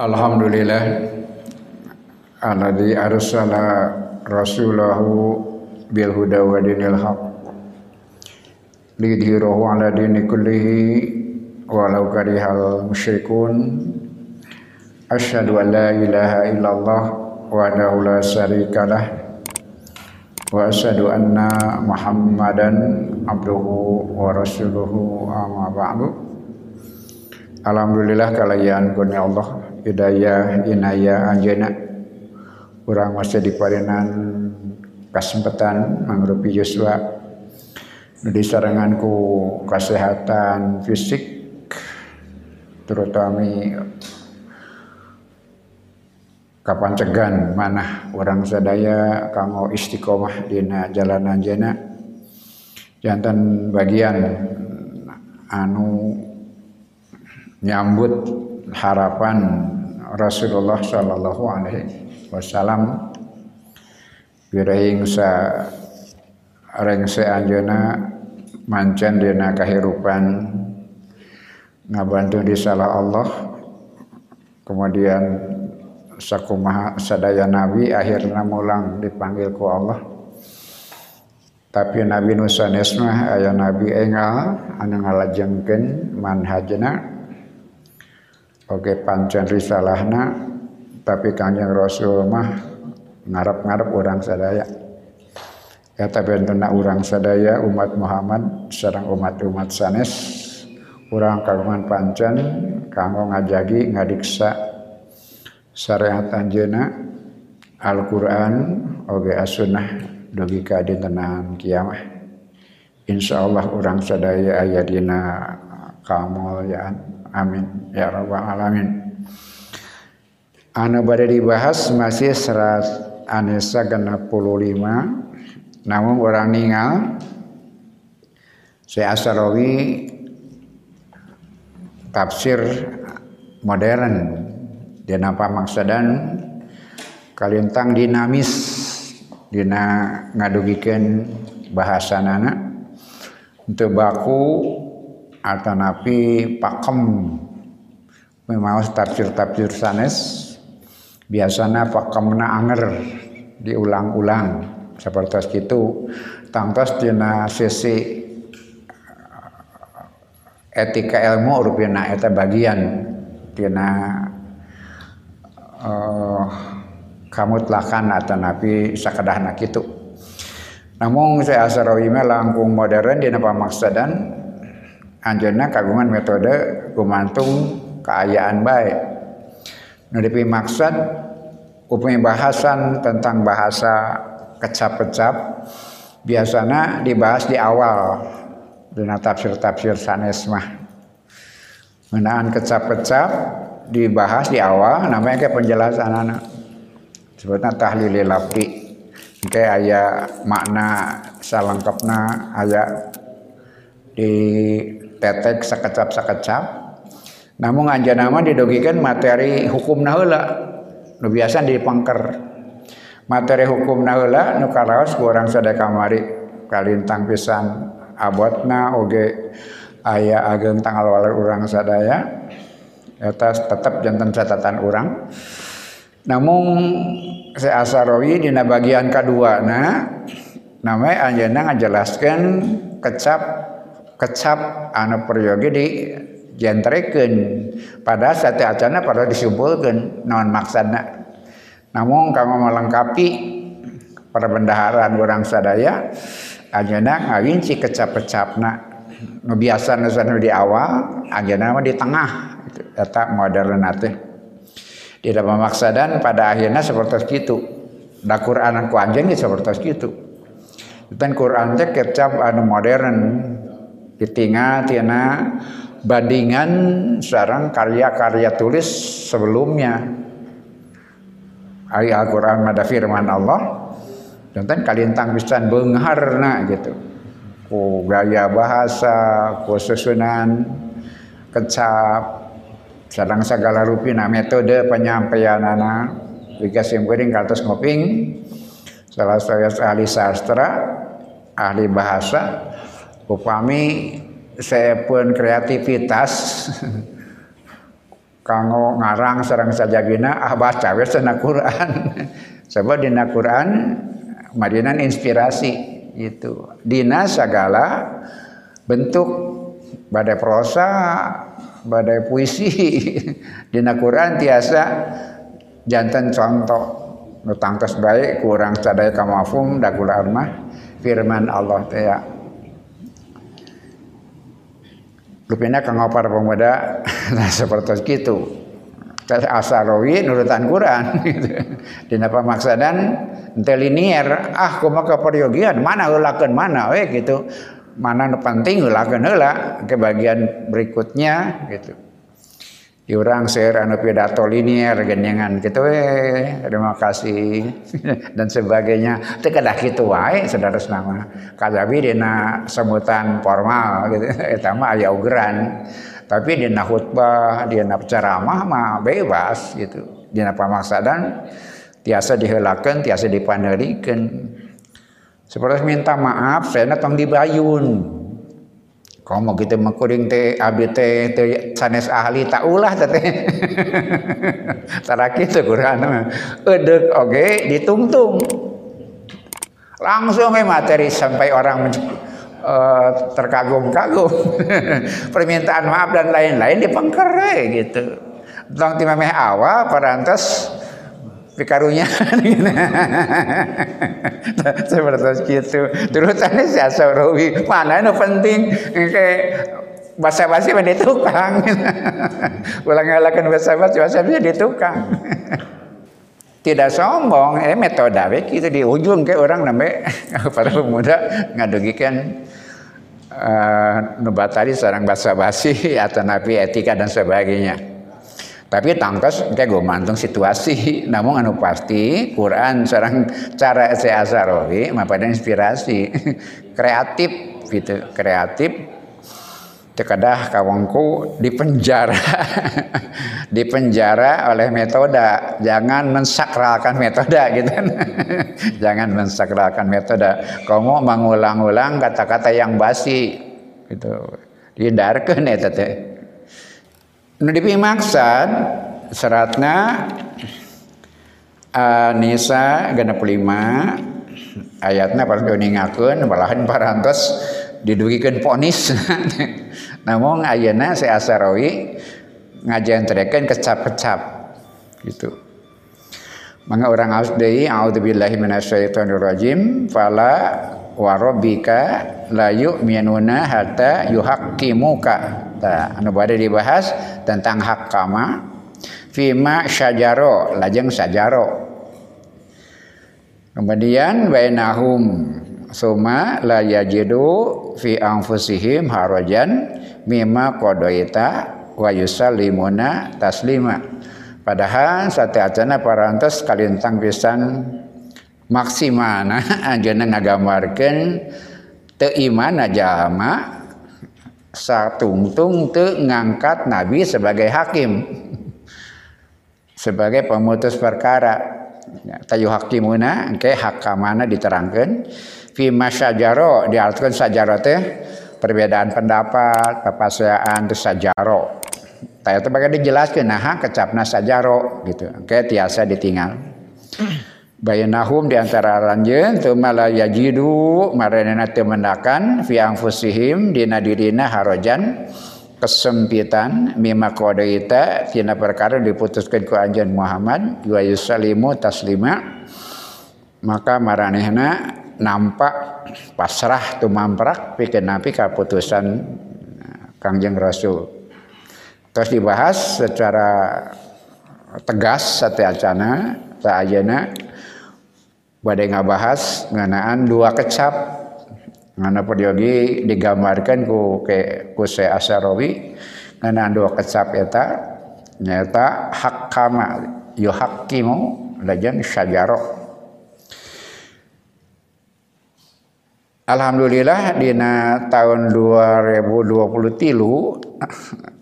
Alhamdulillah. Alladzi arsala rasulahu bil huda wa dinil haq. Lidhirahu ala dini kullihi walau karihal musyrikun. Asyhadu an la ilaha illallah wahdahu la syarikalah wa asyhadu anna muhammadan abduhu wa rasuluhu amma ba'du. Alhamdulillah kalayan kurnia Allah hidayah inayah anjena. Kurang masih diparinan kesempatan mangrupi Yuswa di saranganku kesehatan fisik terutama kapan cegan mana orang sadaya kamu istiqomah dina jalan anjena. Jantan bagian anu nyambut harapan Rasulullah Shallallahu Alaihi Wasallam. Birahing sa rengse anjena mancan dina kahirupan. Ngabantu di salah Allah. Kemudian sakumaha sadaya nabi akhirnya mulang dipanggil ku Allah. Tapi Nabi Nusa Nesmah ayah Nabi engal anu ngalajengkeun manhajna oke pancen risalahna tapi kanjeng Rasul mah ngarep-ngarep orang sadaya. Ya tapi entuna orang sadaya umat Muhammad sareng umat-umat sanes. Orang kagungan pancen kanggo ngajagi ngadiksa syariat anjeuna Al-Quran oge as-sunnah dugi ka dintenan kiamah. Insyaallah orang sadaya aya dina kamulyaan amin ya rabbal alamin. Anu bade dibahas masih serat anesa genap puluh lima. Namun orang ningal saya asarawi tafsir modern. Dina pamaksadan kalintang dinamis. Dina ngadugikeun bahasanana untuk baku atau napi pakem memang tafsir-tafsir sanes. Biasanya pakemna anger diulang-ulang. Seperti itu tangtos dina sisi etika ilmu rupina eta bagian. Dina uh, kamutlakan atau nabi sakadahna kitu. Namun saya asarawi langkung modern dina pamaksadan anjeunna kagungan metode gumantung keayaan baik. Nu dipi maksud upami bahasan tentang bahasa kecap-kecap biasanya dibahas di awal. Dina tafsir-tafsir sanes mah. Kecap-kecap dibahas di awal namanya kayak penjelasan anak. Sebutnya tahlil lafi kayak aya makna salangkapna aya di tetek sekecap-sekecap namun anja nama didogikan materi hukum nahula nu biasa dipangker. Materi hukum nahula nu karaos ku urang sada kamari kalintang pisan abotna oge aya ageng tanggal waler urang sadaya. Eta tetap jantan catatan urang. Namun saya asarowi dina bagian kedua nah namanya anjana ngajelaskan kecap kecap anu peryogi di jentrekeun pada saat acana pada disimpulkan non maksana? Namun kamu melengkapi para bendaharaan orang sadaya ajeuna ngawinci kecap-kecapna nu biasa nu di awal ajeuna mah di tengah. Eta modern teh tidak memaksadan pada akhirnya seperti itu. Da Quran ku anjeun seperti itu. Dan Quran teh kecap anu modern. Ditinggal tina bandingan sarang karya-karya tulis sebelumnya. Ayat Al-Quran ada firman Allah. Dan kalintang pisan beungharna gitu. Ku gaya bahasa ku susunan kecap sareng segala rupina metode penyampaianana jika simkuring kartos ngoping. Salah saya ahli sastra ahli bahasa upami saya pun kreativitas. Kanggo ngarang sarang sajagina ah baca we sana Quran. Sebab dina Quran marinan inspirasi itu dina segala bentuk badai prosa badai puisi. Dina Quran tiasa jantan contoh nu tangtos baik kurang sadaya kamafum da kula mah firman Allah teh ya Lupina kang para pemuda nah seperti itu. Asarawi nurutan Quran gitu. Dina pamaksadan ente linier ah kumaha peryogian mana heulakeun mana we gitu. Mana penting heulakeun heula ke bagian berikutnya gitu diurang share anu pidato linier genyangan gitu eh terima kasih. Dan sebagainya. Teu kedah kitu wae saudara nama kajabi dina sebutan formal gitu. Eta mah aya ugeran. Tapi dina khutbah dina ceramah mah bebas gitu. Dina pamaksadan tiasa diheulakeun tiasa dipanerikeun seperti minta maaf saya tong dibayun komo gitu mekuring teh abdi teh teh sanes ahli tak ulah teh tara kitu Quran eudek oge ditungtung. Langsung eh materi sampai orang uh, terkagum-kagum. Permintaan maaf dan lain-lain dipengker gitu. Tong timameh awal parantes pikarunya seperti itu terusannya si Asarawi mana itu penting? Kayak bahasa basi di tukang. Ulang ngalakan bahasa basi bahasa basi tukang. Tidak sombong. Eh metode itu di ujung ke orang namanya para pemuda ngadugikan uh, nubatari seorang bahasa basi atau nabi etika dan sebagainya tapi tangkas kayak gue mantung situasi. Namun anu pasti Quran seorang cara saya asarowi pada inspirasi. Kreatif gitu. Kreatif terkadah kawangku dipenjara. Dipenjara oleh metode jangan mensakralkan metode gitu. Jangan mensakralkan metode kamu mengulang-ulang kata-kata yang basi gitu. Dihindarkan ya tete nu dipimaksad seratna uh, Nisa genep lima ayatnya pas ningakeun balahan parantos didugikan ponis. Namun ayana saya asarawi ngajian terekan kecap-kecap gitu. Maka orang harus dari a'udzubillahi minasyaitonirrajim fala warobika layu yu'minuna hatta yuhaqqimuka. Nah, anu bade dibahas tentang hak kama fima syajaro lajeng sajaro kemudian bainahum suma la yajidu fi anfusihim harajan mimma qadaita wa yusallimuna taslima. Padahal sateacana parantos kalintang pisan maksimana anjeunna ngagambarkeun teu iman jalma satungtung te ngangkat Nabi sebagai hakim sebagai pemutus perkara. Ya, tayu hakimuna engke hakamana diterangkan fi masyajaro diartikan sajaro teh perbedaan pendapat papasaan itu sajaro. Tayo itu bagai dijelaskan nah kecapna sajaro gitu. Engke tiasa ditinggal bayanahum di antara ranjeun teu mala yajidu maranena teu mendakan fi anfusihim dina dirina harajan kesempitan mimma qadaita tina perkara diputuskan ku anjeun Muhammad wa yusallimu taslima. Maka maranehna nampak pasrah tumamprak pikeun napi kaputusan Kangjeng Rasul. Terus dibahas secara tegas sateacana saajana badai ngabahas nganaan dua kecap. Ngana periogi digambarkan ku ke ku se asarawi nganaan dua kecap eta nyata hakama yuhakimu lajan syajaro. Alhamdulillah dina tahun 2020 tilu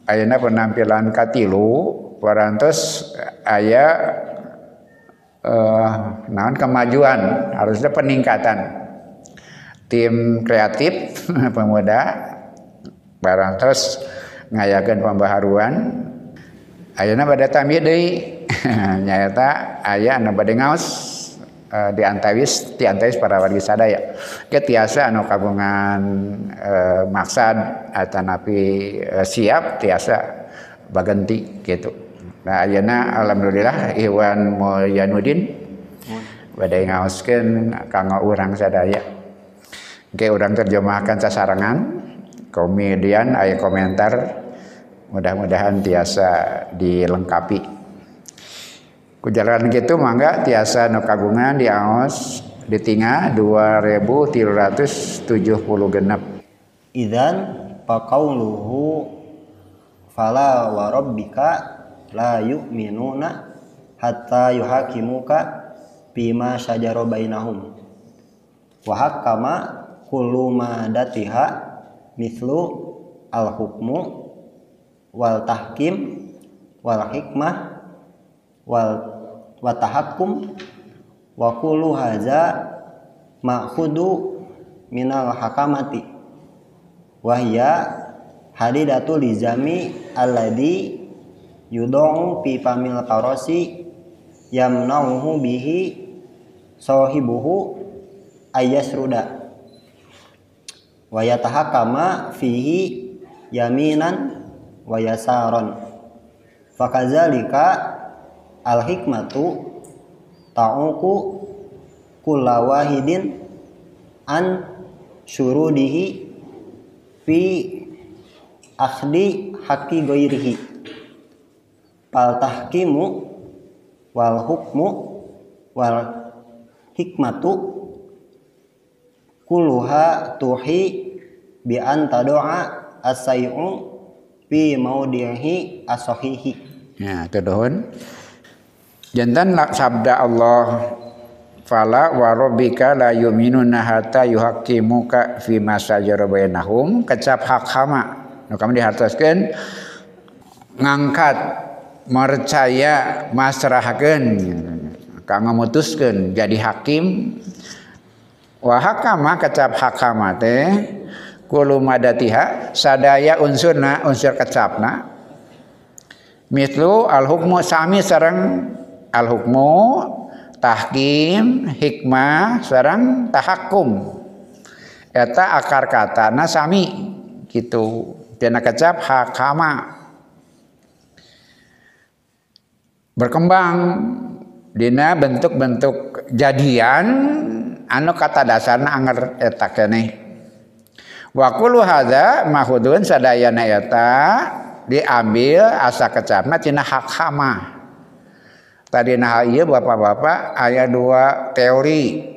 ayana penampilan katilu parantos aya uh, naon kemajuan? Harusnya peningkatan. Tim kreatif pemuda barang terus ngayakan pembaharuan. Ayeuna bade tamyiz deui? Nyaeta aya anu bade ngaos uh, di antawis di antawis para wargi sadaya ke tiasa anu kagungan uh, maksad atanapi uh, siap tiasa bagenti gitu nah ayeuna alhamdulillah Iwan Mulyanudin badai ngaoskeun kanggo urang sadaya. Oke, orang terjemahkan sasarangan. Kemudian ayat komentar. Mudah-mudahan tiasa dilengkapi. Kujalan gitu mangga tiasa no kagungan di aos di tingah 2370 genap idan paqauluhu fala wa rabbika la yu'minuna hatta yuhakimuka bima syajara bainahum. Wa hakama kullu madatiha mithlu al hukmu wal tahkim wal hikmah wal wa tahakkum. Wa kullu hadza ma'khudu minal hakamati. Wa hiya hadidatu lizami alladhi yudong fi pamil qarasi yamnauhu bihi sahibuhu ayasruda. Wa yatahakama fihi yaminan wa yasaron fakazalika al hikmatu ta'uku kulla wahidin an syurudihi fi akhdi haki goirihi pal tahkimu wal hukmu wal hikmatu kulluha tuhi bi an tadoa asay'u fi maudhihi asahihi ya tuduhun jantan sabda Allah fala wa rabbika la yu'minuna hatta yuhaqqimuka fi ma sajara kecap hak hama. Nu kami dihartoskeun ngangkat mercaya masrahkeun kanggo mutuskeun jadi hakim. Wa hakama kecap hakama teh sadaya unsurna unsur kecapna. Mislu al hukmu sami sarang al hukmu tahkim hikmah sarang tahakum. Eta akar kata sami gitu. Tina kecap hakama berkembang. Dina bentuk-bentuk jadian anu kata dasarna anger eta keneh. Wakulu hadza mahudun sadayana eta diambil asa kecapna tina hak hama. Tadi nah iya bapak-bapak ayat dua teori.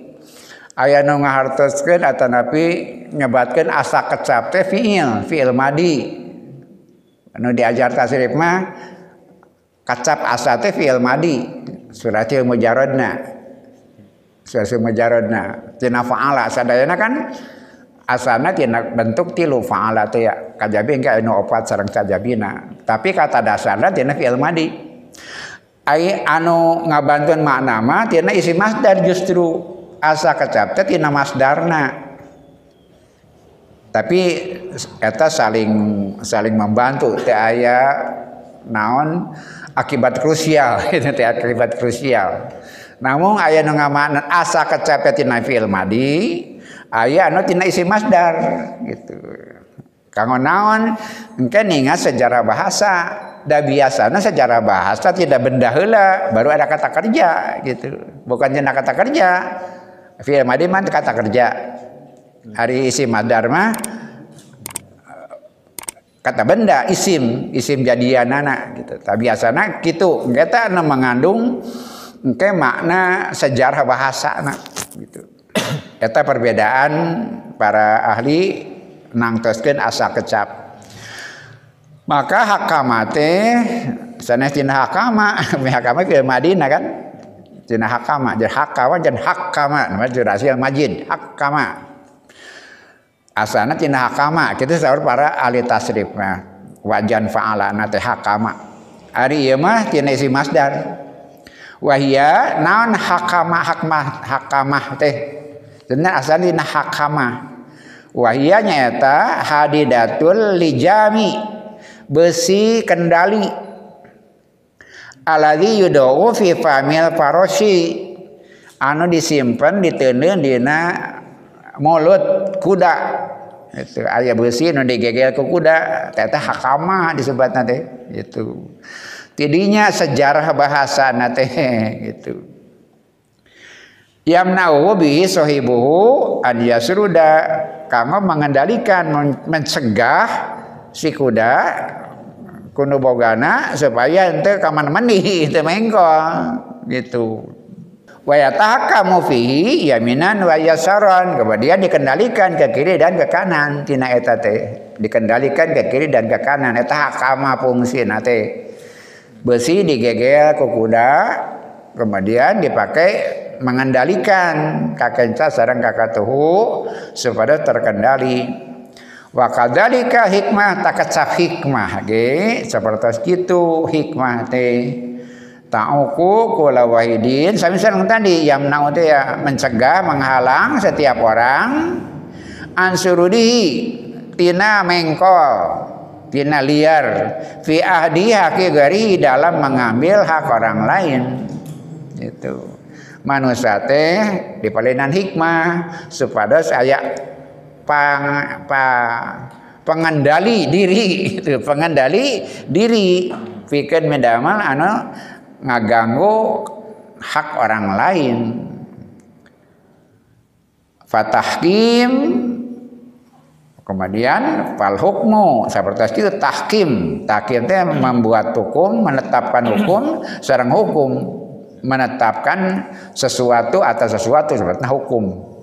Ayah nu ngahartoskeun atau napi nyebatkan asa kecap teh fiil fiil madi. Anu diajar tasrif mah kacap asa teh fiil madi. Suratil mujaradna. Suratil mujaradna. Tina fa'ala sadayana kan? Asana tina bentuk tilu fa'ala teh ya. Kajabi engke anu opat sareng kajabina. Tapi kata dasarna tina fi'il madi ai anu ngabantuan makna mah tina isi masdar justru. Asa kecap teh tina masdarna. Tapi eta saling saling membantu teh aya naon akibat krusial. Itu teh akibat krusial. Namun aya nu ngamakna asa kecap tina fi'il madi aya anu tina isi masdar gitu. Kanggo naon? Engke ningat sejarah bahasa. Da biasana sejarah bahasa tidak benda heula baru ada kata kerja gitu. Bukan jenah kata kerja. Fi'il madi mah kata kerja. Hari isi madar mah kata benda isim. Isim jadianana gitu. Tapi biasana gitu. Kita anu mengandung engke makna sejarah bahasa gitu. Eta perbedaan para ahli nangtoskeun asa kecap. Maka hakamate sanes tina hakama hakama ke Madinah kan? Tina hakama jadi hakama jadi hakama. Nama jurasi yang majid hakama asana tina hakama. Kita sahur para ahli tasrif nah wajan fa'alana teh hakama. Ari ieu mah tina isi masdar. Wahia naon hakama hakmah hakamah teh? Sebenarnya asalnya hakama. Wahia nyata hadidatul lijami besi kendali. Alladzi yudau fi famil farosi anu disimpan diteundeun dina mulut kuda. Itu ayah besi nu digegel ku kuda. Teh hakama disebut teh itu tidinya sejarah bahasa nate gitu. Yamna'u bihi sahibuhu an yasruda. Kama mengendalikan mencegah si kuda kuno bogana supaya ente kaman meni itu mengkol gitu wa yatahakamu fihi yaminan wa yasaran kemudian dikendalikan ke kiri dan ke kanan. Tina eta teh dikendalikan ke kiri dan ke kanan. Eta hakama fungsi nate besi digegel ke kuda kemudian dipakai mengendalikan kakenca sarang kakatuhu supaya terkendali. Wa kadzalika hikmah takacap hikmah ge seperti itu hikmah teh ta'uku kula wahidin. Sami sareng tadi yamna'u teh ya mencegah menghalang setiap orang. Ansurudi tina mengkol tina liar. Fi ahdi haki gari dalam mengambil hak orang lain. Itu. Manusia teh dipalinan hikmah supaya saya pang, pa, pengendali diri. Itu pengendali diri. Pikir medamal anu ngaganggu hak orang lain. Fatahkim kemudian fal hukmu seperti itu tahkim. Tahkim itu membuat hukum menetapkan hukum sarang hukum menetapkan sesuatu atau sesuatu seperti hukum.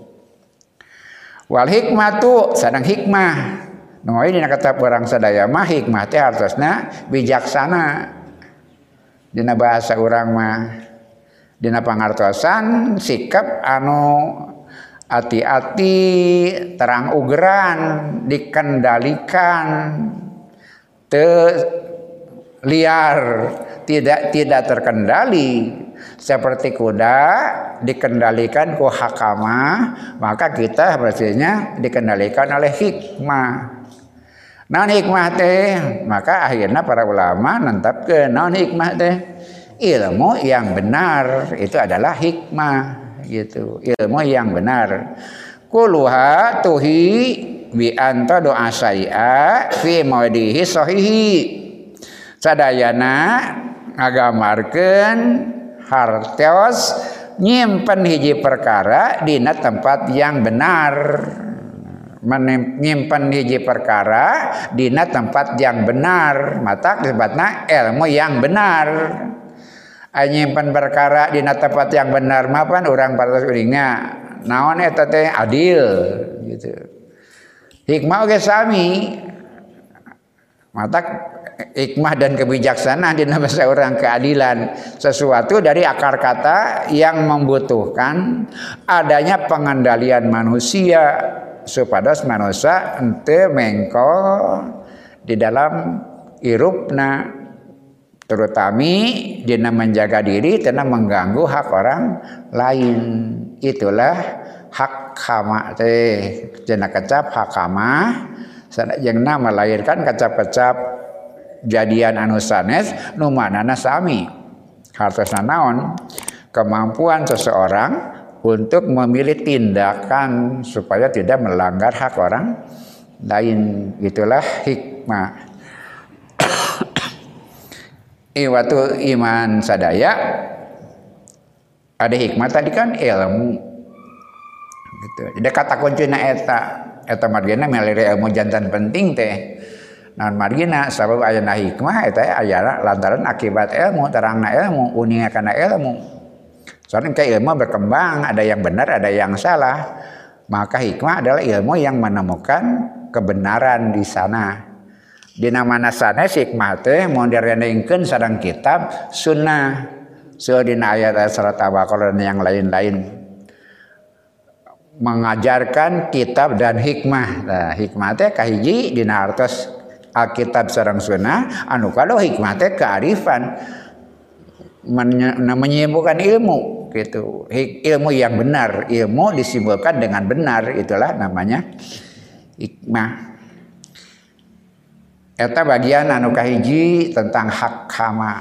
Wal hikmatu sedang hikmah. Nah, ini kata orang sadaya mah hikmah teh harusnya bijaksana dina bahasa orang mah dina pangartosan sikap anu hati-hati terang ugeran dikendalikan te liar tidak tidak terkendali. Seperti kuda dikendalikan ku hakama maka kita pastinya dikendalikan oleh hikmah non hikmah teh. Maka akhirnya para ulama nentap ke non hikmah teh. Ilmu yang benar itu adalah hikmah gitu. Ilmu yang benar. Kuluha tuhi bi anta doa saya fi maudihi sahihi. Sadayana ngagamarkeun hartos nyimpen hiji perkara dina tempat yang benar menyimpan hiji perkara dina tempat yang benar. Mata disebutna ilmu yang benar. Nyimpan perkara dina tempat yang benar mapan orang pada uringnya naon eta adil. Gitu. Hikmah oge sami. Mata hikmah dan kebijaksanaan di bahasa orang keadilan. Sesuatu dari akar kata yang membutuhkan adanya pengendalian manusia supados manusia ente mengko di dalam irupna. Terutami dina menjaga diri tenang mengganggu hak orang lain. Itulah hak hama teh. Jena kecap hak hama. Nama melahirkan kecap-kecap jadian anu sanes nu manana sami. Hartosna naon? Kemampuan seseorang untuk memilih tindakan supaya tidak melanggar hak orang lain. Itulah hikmah. Iwatu iman sadaya ada hikmah tadi kan ilmu. Gitu. Jadi kata kuncinya eta eta margina melire ilmu jantan penting teh. Non margina? Sabab ayana hikmah eta ayana lantaran akibat ilmu terangna ilmu uninga karena ilmu Soalnya kayak ilmu berkembang, ada yang benar, ada yang salah. Maka hikmah adalah ilmu yang menemukan kebenaran di sana. Di nama nasana hikmah teh mau direnengkeun sarang kitab sunnah. So dina ayat surat Al-Baqarah dan yang lain-lain mengajarkan kitab dan hikmah. Nah, hikmah teh kahiji dina artos Alkitab sarang sunnah anu kalau hikmah teh kearifan menyembuhkan ilmu gitu. Ilmu yang benar. Ilmu disimbolkan dengan benar. Itulah namanya hikmah. Eta bagian anu kahiji tentang hak hama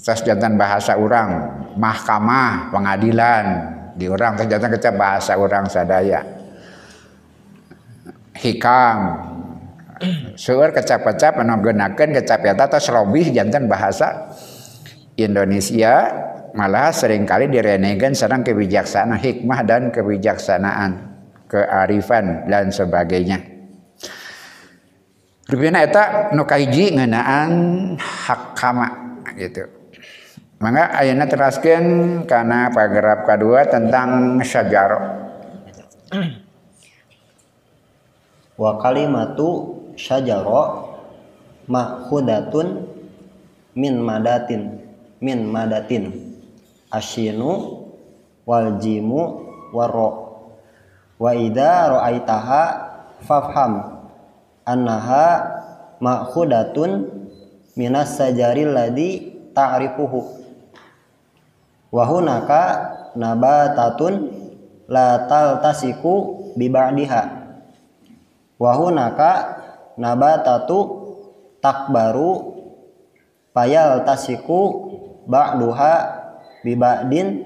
tas jantan bahasa orang mahkamah pengadilan. Di orang tas jantan kecap bahasa orang sadaya. Hikam. Seueur kecap-kecap anu kecap eta tos robih jantan bahasa Indonesia malah sering kali direnegan serang kebijaksanaan hikmah dan kebijaksanaan kearifan dan sebagainya Rupina eta nu kahiji ngeunaan hakama gitu. Maka ayana teraskeun kana paragraf kedua tentang syajaro. Wa kalimatu syajaro makhudatun min madatin min madatin asyinu wal jimu waro wa idza ra'aitaha fafham. Annaha ma'khudatun minas sajaril ladzi ta'rifuhu. Wa hunaka nabatatun la taltasiku bi ba'diha wa hunaka nabatatu takbaru payal tasiku ba'duha bi ba'din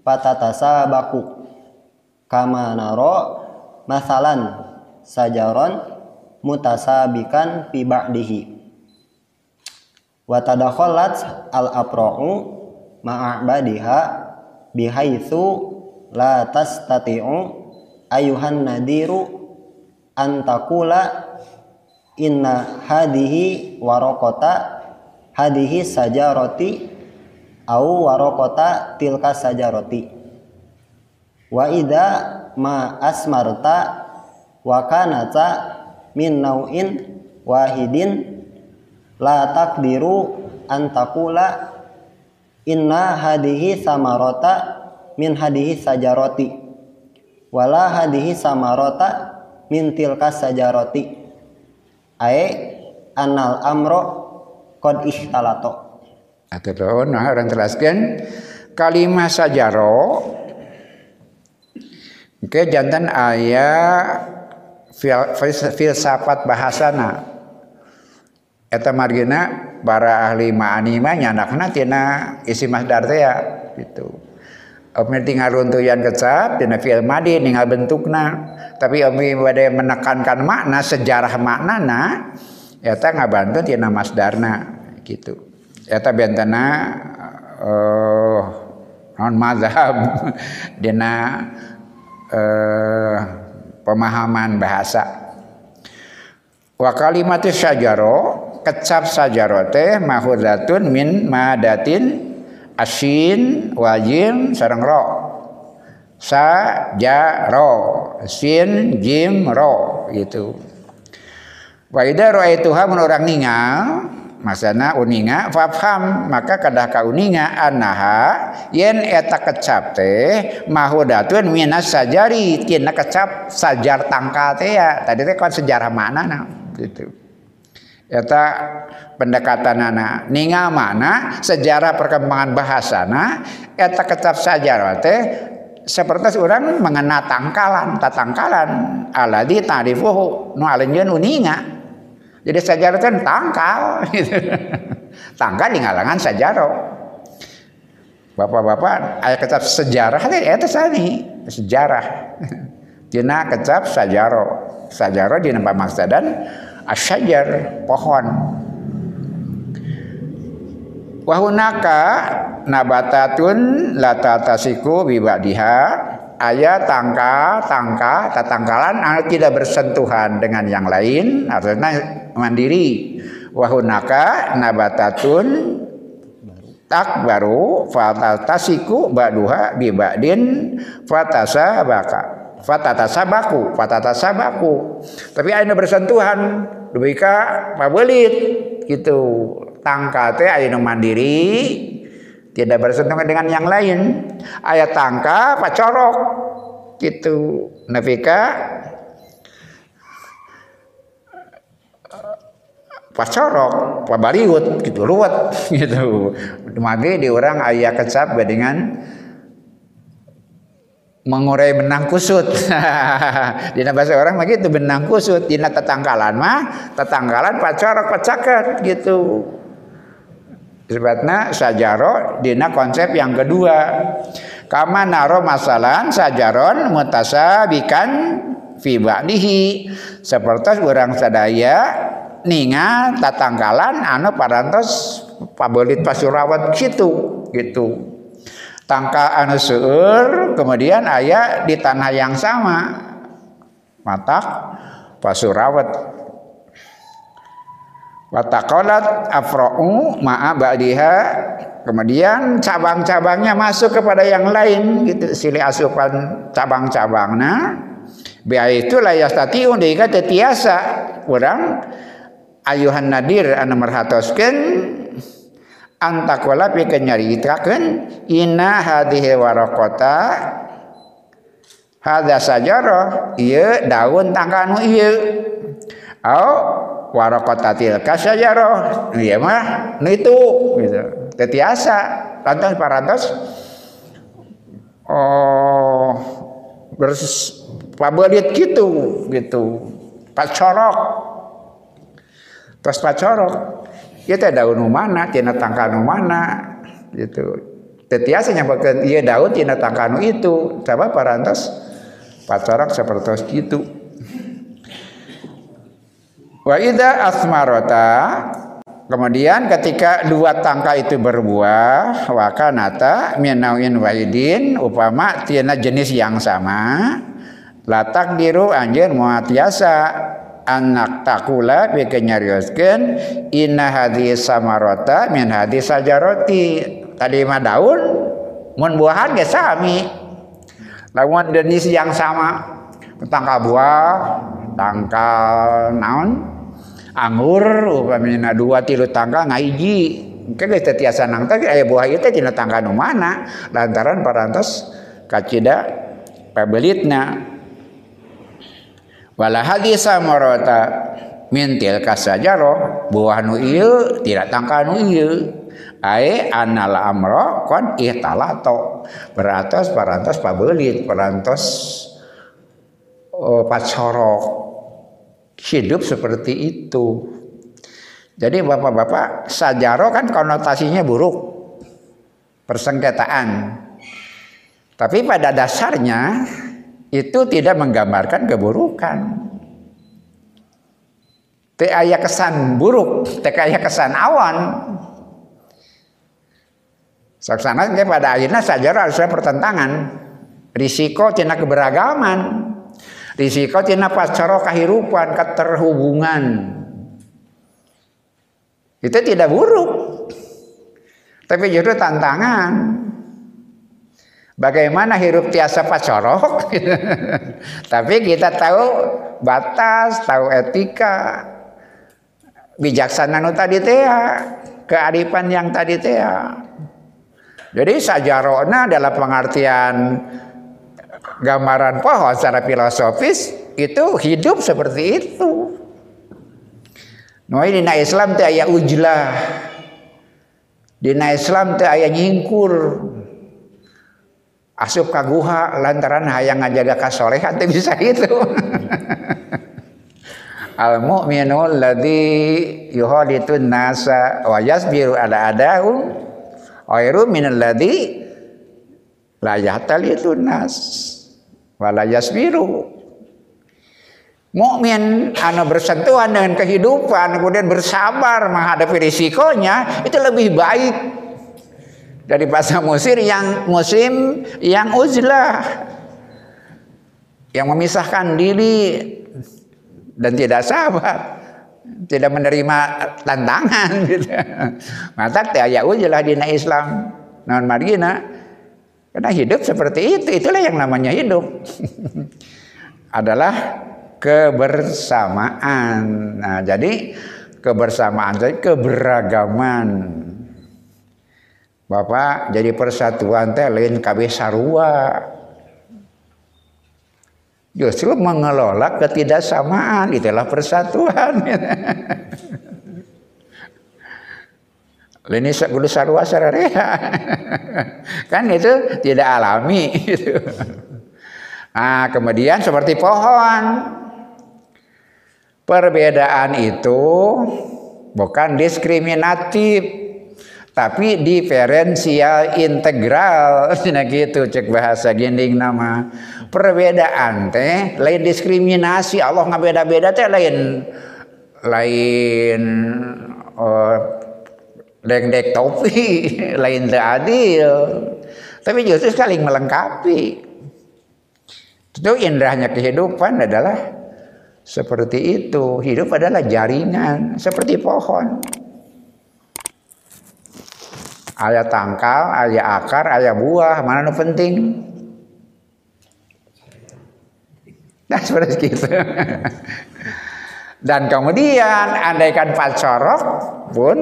patatasabaku kama naro masalan sajaron mutasabikan fi ba'dihi. Wa tadakhalat al apra'u ma'abadiha bihaitsu la tastati'u ayuhan nadiru antakula inna hadihi warokota hadihi sajaroti au warokota tilka sajaroti. Wa idza ma asmarta wa kanata min nau'in wahidin la takdiru antakula inna hadihi samarota min hadihi sajaroti. Wala hadihi samarota min tilka sajaroti. Ae anal amro kod atau nah orang teraskan kalimat sajaro. Oke, jantan ayah filsafat bahasana. Eta margina para ahli ma'ani mah nyanakna tina isi masdar ya gitu. Omi tinggal runtuyan kecap tina fi'il madi tinggal bentukna. Tapi Omi bade menekankan makna sejarah maknana eta ngabantu tina masdarna gitu eta bentana uh, non mazhab dina uh, pemahaman bahasa. Wa kalimat syajaro kecap sajaro teh mahudatun min madatin asin wajim sareng ro. Sajaro sin jim ro gitu. Wa idza ra'aituha mun orang ningal masana uninga fafham. Maka kadah ka uninga annaha yen eta kecap teh mahudatun minas sajari. Tina kecap sajar tangkal teh ya. Tadi teh kan sejarah mana nah gitu. Eta pendekatanana ningal mana sejarah perkembangan bahasana eta kecap sajar teh seperti orang mengena tangkalan tatangkalan. Aladi tarifuhu. Nu alenjeun uninga jadi sejarah itu tangkal gitu. Tangkal di ngalangan sejarah. Bapak-bapak ayat kecap sejarah itu sani sejarah. Dina kecap sejarah. Sejarah di nama maksadan asyajar pohon. Wahunaka nabatatun latatasiku bibadiha ayat tangka tangka tatangkalan tidak bersentuhan dengan yang lain. Artinya mandiri. Wahunaka nabatatun tak baru. Fatatasiku baduha bibadin. Fatasa baka. Fatatasabaku fatatasabaku tapi aina bersentuhan. Dubika pabelit gitu. Tangka teh aina mandiri tidak bersentuhan dengan yang lain. Ayat tangka pacorok. Gitu nafika. Pacorok pabariut gitu ruwet gitu. Mage di orang ayah kecap dengan mengurai benang kusut. Di bahasa orang begitu benang kusut. Di tetangkalan mah tetangkalan pacorok pacaket gitu sebabnya sajaro dina konsep yang kedua. Kama naro masalan sajaron mutasabikan fi ba'dihi. Seperti orang sadaya ninga tatangkalan anu parantos pabelit pasurawat gitu gitu. Tangka anu seueur kemudian ayah di tanah yang sama. Matak pasurawat Watakolat afra'u ma'a ba'diha. Kemudian cabang-cabangnya masuk kepada yang lain gitu silih asupan cabang-cabangnya. Biaya itu layas tati undika tetiasa kurang ayuhan nadir anu merhatoskeun antakola pikeun nyaritakeun inna hadhihi waraqata hadza sajarah daun tangkanu ieu. Au warokotatil kasyajaroh iya mah itu gitu. Tetiasa. Lantas parantos oh bers pabelit gitu gitu. Pacorok terus pacorok ya teh daun mana? Tina tangkanu mana? Gitu. Tetiasa nyampakeun ieu daun tina tangkanu itu. Coba parantos pacorok seperti itu Wa idza asmarota Kemudian ketika dua tangka itu berbuah wakanata minawin wahidin upama tina jenis yang sama. Latak diru anjir muatiasa anak takula bikin nyarioskeun inna hadis samarota min hadis sajaroti. Tadi mah daun mun buahan ge sami. Lawan jenis yang sama tangka buah tangkal naon anggur upamina dua tilu tangga ngaiji. Mungkin geus teu tiasa nangta aya buah ieu teh dina tangga nu mana? Lantaran parantos kacida pabelitna wala hadisa marata mintil kasajaro buah nu ieu tidak tangka nu ieu. Ae anal amro kon ihtalato. Beratos parantos pabelit parantos oh, pacorok. Hidup seperti itu. Jadi bapak-bapak sajaro kan konotasinya buruk. Persengketaan. Tapi pada dasarnya itu tidak menggambarkan keburukan. Teu aya kesan buruk, teu aya kesan awan. Saksana pada akhirnya sajaro harus pertentangan. Risiko tina keberagaman risiko tina pascaro kahirupan keterhubungan. Itu tidak buruk. Tapi justru tantangan. Bagaimana hirup tiasa pacorok? Tapi kita tahu batas tahu etika. Bijaksana nu tadi teh kearifan yang tadi teh. Jadi sajarona adalah pengertian gambaran pohon secara filosofis itu hidup seperti itu. No ini na Islam teh aya ujlah. Dina Islam teh aya nyingkur. Asup ka guha lantaran hayang ngajaga kasolehan teh bisa itu. Al mu'minu alladzi yuhaditun nasa wa yasbiru ala adahu khairu min alladzi la yahtalitu nas wala yasbiru mukmin anu bersentuhan dengan kehidupan kemudian bersabar menghadapi risikonya itu lebih baik dari bahasa musir yang musim yang uzlah yang memisahkan diri dan tidak sabar tidak menerima tantangan gitu. Mata teh aya uzlah dina Islam non margina karena hidup seperti itu, itulah yang namanya hidup. Adalah kebersamaan. Nah, jadi kebersamaan jadi keberagaman. Bapak jadi persatuan teh lain kabeh sarua. Justru mengelola ketidaksamaan itulah persatuan. Lini kudu sarua sararea. kan itu tidak alami. Nah, kemudian seperti pohon. Perbedaan itu bukan diskriminatif, tapi diferensial integral nah gitu cek bahasa gending nama perbedaan teh lain diskriminasi Allah nggak beda-beda teh lain lain oh, dek topi lain adil tapi justru saling melengkapi itu indahnya kehidupan adalah seperti itu hidup adalah jaringan seperti pohon ayah tangkal, ayah akar, ayah buah, mana nu penting? Nah seperti itu. Dan kemudian andaikan pacorok pun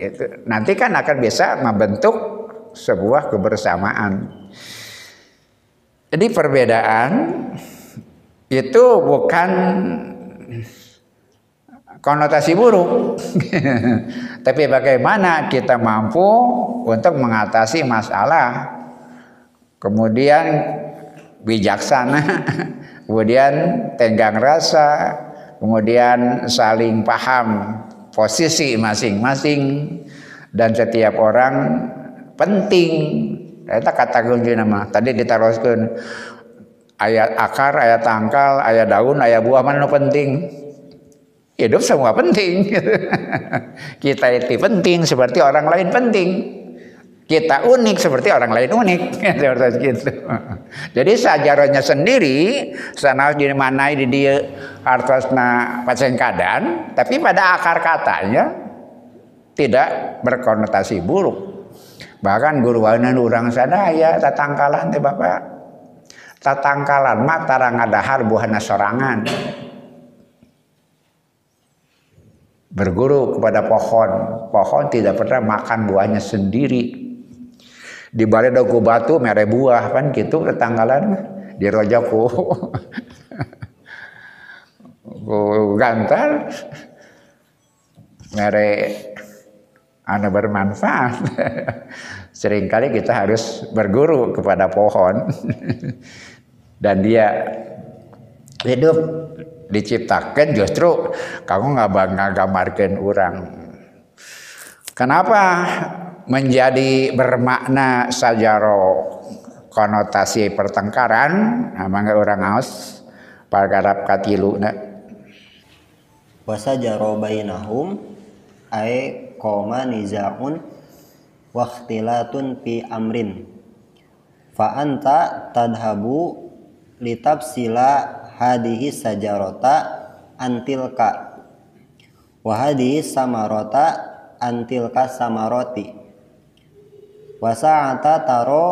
itu nanti kan akan bisa membentuk sebuah kebersamaan. Jadi perbedaan itu bukan konotasi buruk. Tapi bagaimana kita mampu untuk mengatasi masalah. Kemudian bijaksana, kemudian tenggang rasa, kemudian saling paham posisi masing-masing dan setiap orang penting. Kita kata kunci nama tadi ditaruhkan ayat akar, ayat tangkal, ayat daun, ayat buah mana penting hidup semua penting. kita itu penting seperti orang lain penting. Kita unik seperti orang lain unik. gitu. Jadi sajarahnya sendiri sana di mana di dia hartosna pacengkadan, tapi pada akar katanya tidak berkonotasi buruk. Bahkan guru wanan orang sadaya tatangkalan teh Bapak. Tatangkalan mak tarang adahar buahna sorangan. berguru kepada pohon. Pohon tidak pernah makan buahnya sendiri. Di balik dagu batu mere buah kan gitu tetanggalan di rojaku. gantar mere anu bermanfaat. Seringkali kita harus berguru kepada pohon dan dia hidup diciptakan justru kamu nggak bangga gambarkan orang. Kenapa menjadi bermakna sajaro konotasi pertengkaran? Nah, orang aus pargarap katilu na. Wasajaro bainahum ay koma nizaun waktilatun pi amrin fa anta tadhabu litafsila hadihi sajarota antilka wa hadihi samarota antilka samaroti wa sa'ata taro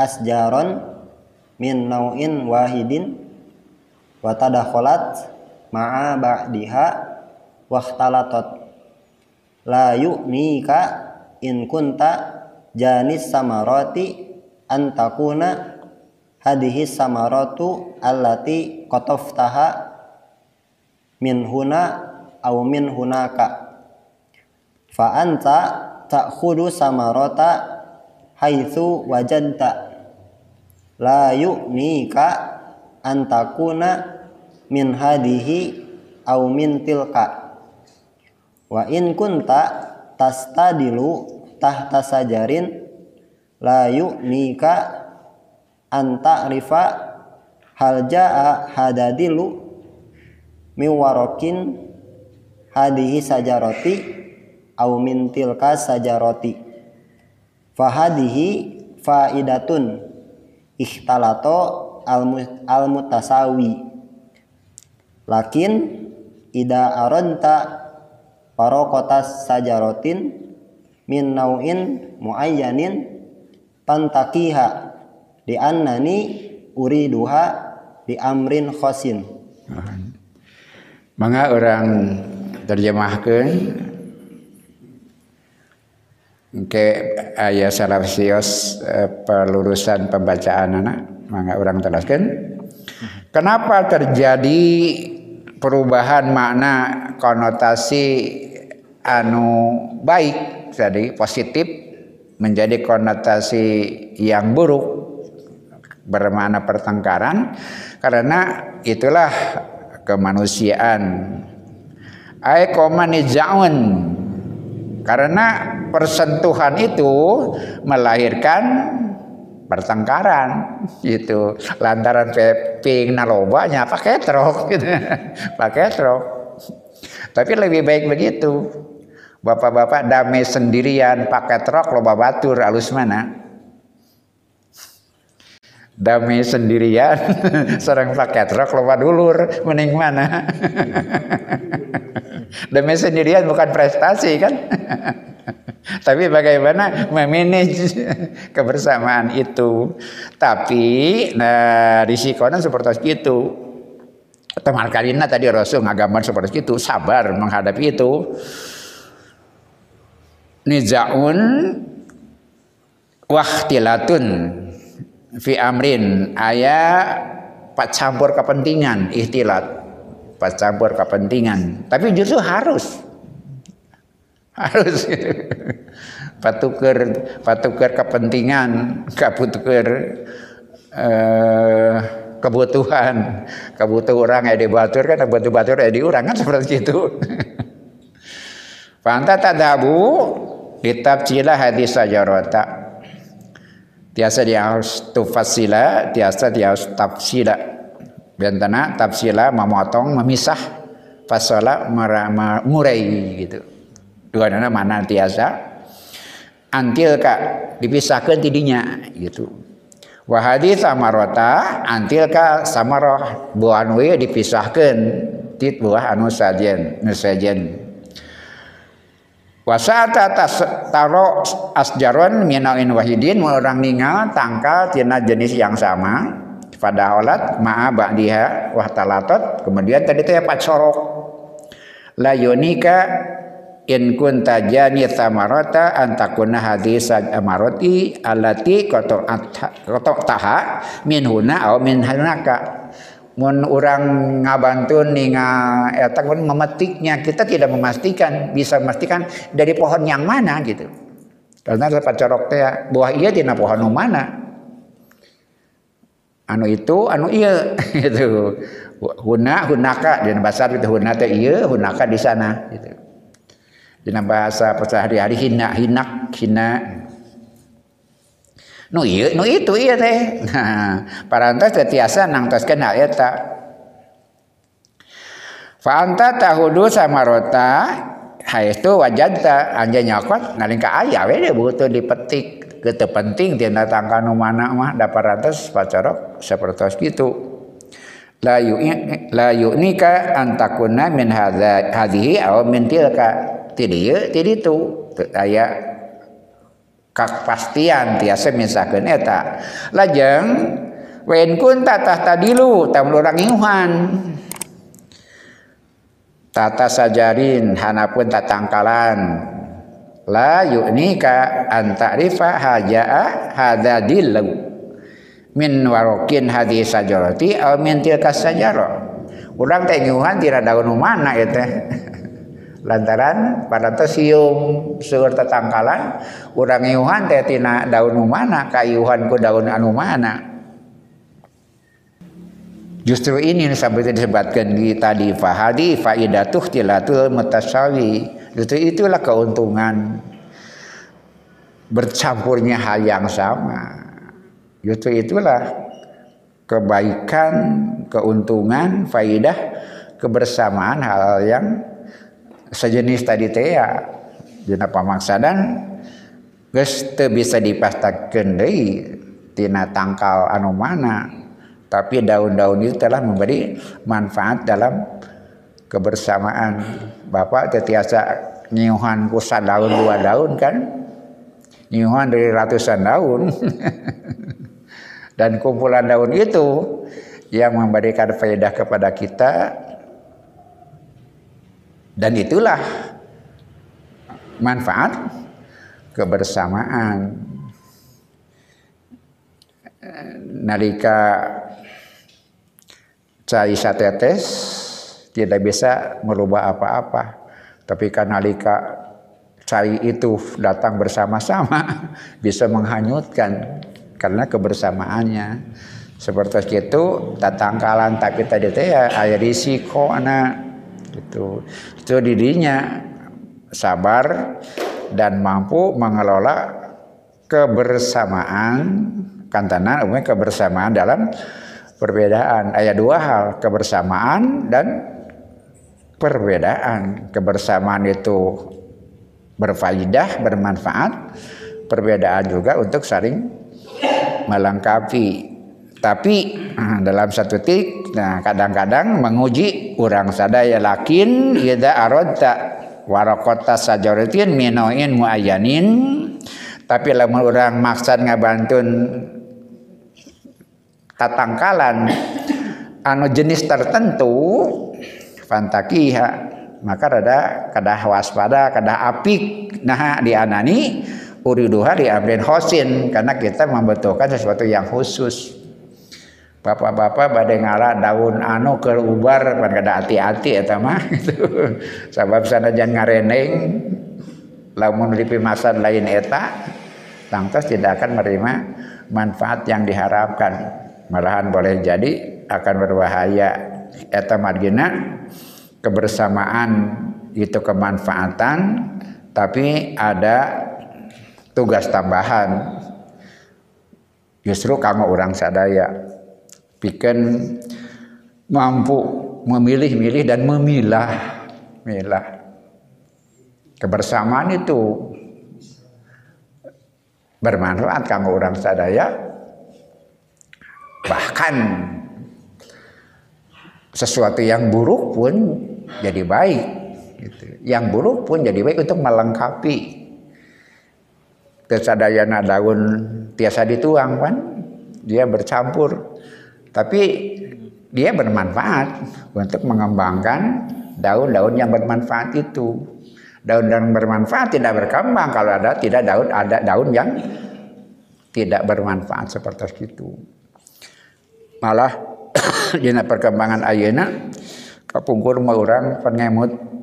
asjaron min nau'in wahidin wa tadakhalat ma'a ba'diha ikhtalatat la yu'nika in kunta janis samaroti antakuna hadihi samaratu allati qataftaha min huna aw min hunaka. Fa anta ta'khudhu samarata haitsu wajadta la yu'nika antakuna min hadihi aw min tilka. Wa in kunta tastadilu tahta sajarin la yu'nika anta rifa hal jaa hadadilu miwarokin hadihi sajaroti au min tilka sajaroti fahadihi faidatun ikhtalato al mutasawi lakin ida aronta parokotas sajarotin min nau'in muayyanin tantakiha di annani uriduha di amrin khosin. Maka orang terjemahkan ke ayat salafsios eh, pelurusan pembacaan anak maka orang teraskan kenapa terjadi perubahan makna konotasi anu baik? Jadi positif menjadi konotasi yang buruk bermakna pertengkaran. Karena itulah kemanusiaan. Ay komani karena persentuhan itu melahirkan pertengkaran gitu. Lantaran ping nalobanya pakai truk gitu. Pakai truk. Tapi lebih baik begitu. Bapak-bapak damai sendirian pakai truk loba batur alus mana damai sendirian. Serang pakai truk loba dulur mending mana? Damai sendirian bukan prestasi kan? Tapi bagaimana memanage kebersamaan itu. Tapi nah risikonya seperti itu teman kalina tadi Rasul ngagambar seperti itu sabar menghadapi itu. Nizaun wahtilatun fi amrin. Ayat campur kepentingan ihtilat campur kepentingan. Tapi justru harus. Harus. Gitu. patuker patuker kepentingan kaputuker eh, kebutuhan. Kebutuhan orang yang dibatur kan kebutuhan batur ya diurang kan seperti itu. Fanta tadabu kitab cila hadis sajarota tiasa dia harus tufasila tiasa dia harus tafsila. Bentana tafsila memotong memisah fasola murai gitu. Dua nana mana tiasa? Antil kak dipisahkan tidinya gitu. Wahadi samarota antil kak samaroh buah dipisahkan tit buah anu sajen nusajen wasata taro asjaron minain wahidin orang ningal tangkal tina jenis yang sama. Pada olat ma'a ba'diha wahtalatot kemudian tadi itu ya sorok. La yonika in kunta jani thamarata antakuna hadis amaroti alati kotok taha min huna au min hanaka mun orang ngabantu ninga eta pun memetiknya. Kita tidak memastikan bisa memastikan dari pohon yang mana gitu. Karena dapat corok teh buah iya tina pohon mana. Anu itu anu iya gitu. Huna hunaka dan bahasa itu huna teh iya hunaka di sana gitu. Dalam bahasa sehari-hari hina hinak hina nu ieu nu itu ieu teh nah parantos teu tiasa nangtoskeun hal eta fa anta tahudu samarota haestu wajadta anjeun nyokot nalingka aya we butuh dipetik Gete penting tina tangka nu mana mah dapat ratus pacorok sepertos gitu. Layu eh, eh, layu nika antakuna min hadha hadhihi aw min tilka. Tidieu eh, tiditu aya kepastian tiasa misalkan eta lajeng wen kun tatah tadilu tam orang inguhan tata sajarin hanapun tatangkalan la yu'nika antarifa haja'a hadadillu min warokin hadis sajarati au min tilka sajarah. Urang teh nyuhan tira daun mana ya teh lantaran pada sium seueur tetangkalan urang iuhan teh tina daun mana kayuhan ku daun anu mana Justru ini sampai disebutkan di tadi fahadi faidatuh tilatul mutasawi. Justru itulah keuntungan bercampurnya hal yang sama. Justru itulah kebaikan, keuntungan, faidah, kebersamaan hal yang sejenis tadi teh ya dina pamaksadan geus teu bisa dipastakeun deui tina tangkal anu mana. Tapi daun-daun itu telah memberi manfaat dalam kebersamaan. Bapak tetiasa nyiuhan ku daun dua daun kan? Nyiuhan dari ratusan daun. Dan kumpulan daun itu yang memberikan faedah kepada kita dan itulah manfaat kebersamaan. Nalika cai satetes tidak bisa merubah apa-apa. Tapi kan nalika cai itu datang bersama-sama bisa menghanyutkan karena kebersamaannya. Seperti itu tatangkalan tapi tadi teh ya ada risiko anak itu itu dirinya sabar dan mampu mengelola kebersamaan kantanan umumnya kebersamaan dalam perbedaan. Ayat dua hal kebersamaan dan perbedaan. Kebersamaan itu berfaidah bermanfaat. Perbedaan juga untuk saling melengkapi tapi ah, dalam satu titik nah kadang-kadang menguji orang sadaya lakin ida aradta warakota sajaratin minoin muayyanin. Tapi lamun orang maksud ngabantun tatangkalan anu jenis tertentu fantakiha maka rada kadah waspada kadah apik nah di anani uriduha di hosin karena kita membutuhkan sesuatu yang khusus bapak-bapak badai ngala daun anu ke ubar pan kada hati-hati eta mah gitu. Sabab sanajan ngareneng lamun di masa lain eta tangtos tidak akan menerima manfaat yang diharapkan. Malahan boleh jadi akan berbahaya eta margina kebersamaan itu kemanfaatan tapi ada tugas tambahan. Justru kamu orang sadaya bikin mampu memilih-milih dan memilah milah. Kebersamaan itu bermanfaat kamu orang sadaya. Bahkan sesuatu yang buruk pun jadi baik gitu. yang buruk pun jadi baik untuk melengkapi. Kesadayana daun tiasa dituang kan dia bercampur tapi dia bermanfaat untuk mengembangkan daun-daun yang bermanfaat itu. Daun yang bermanfaat tidak berkembang kalau ada tidak daun ada daun yang tidak bermanfaat seperti itu. Malah dina perkembangan ayana kapungkur mau orang pengemut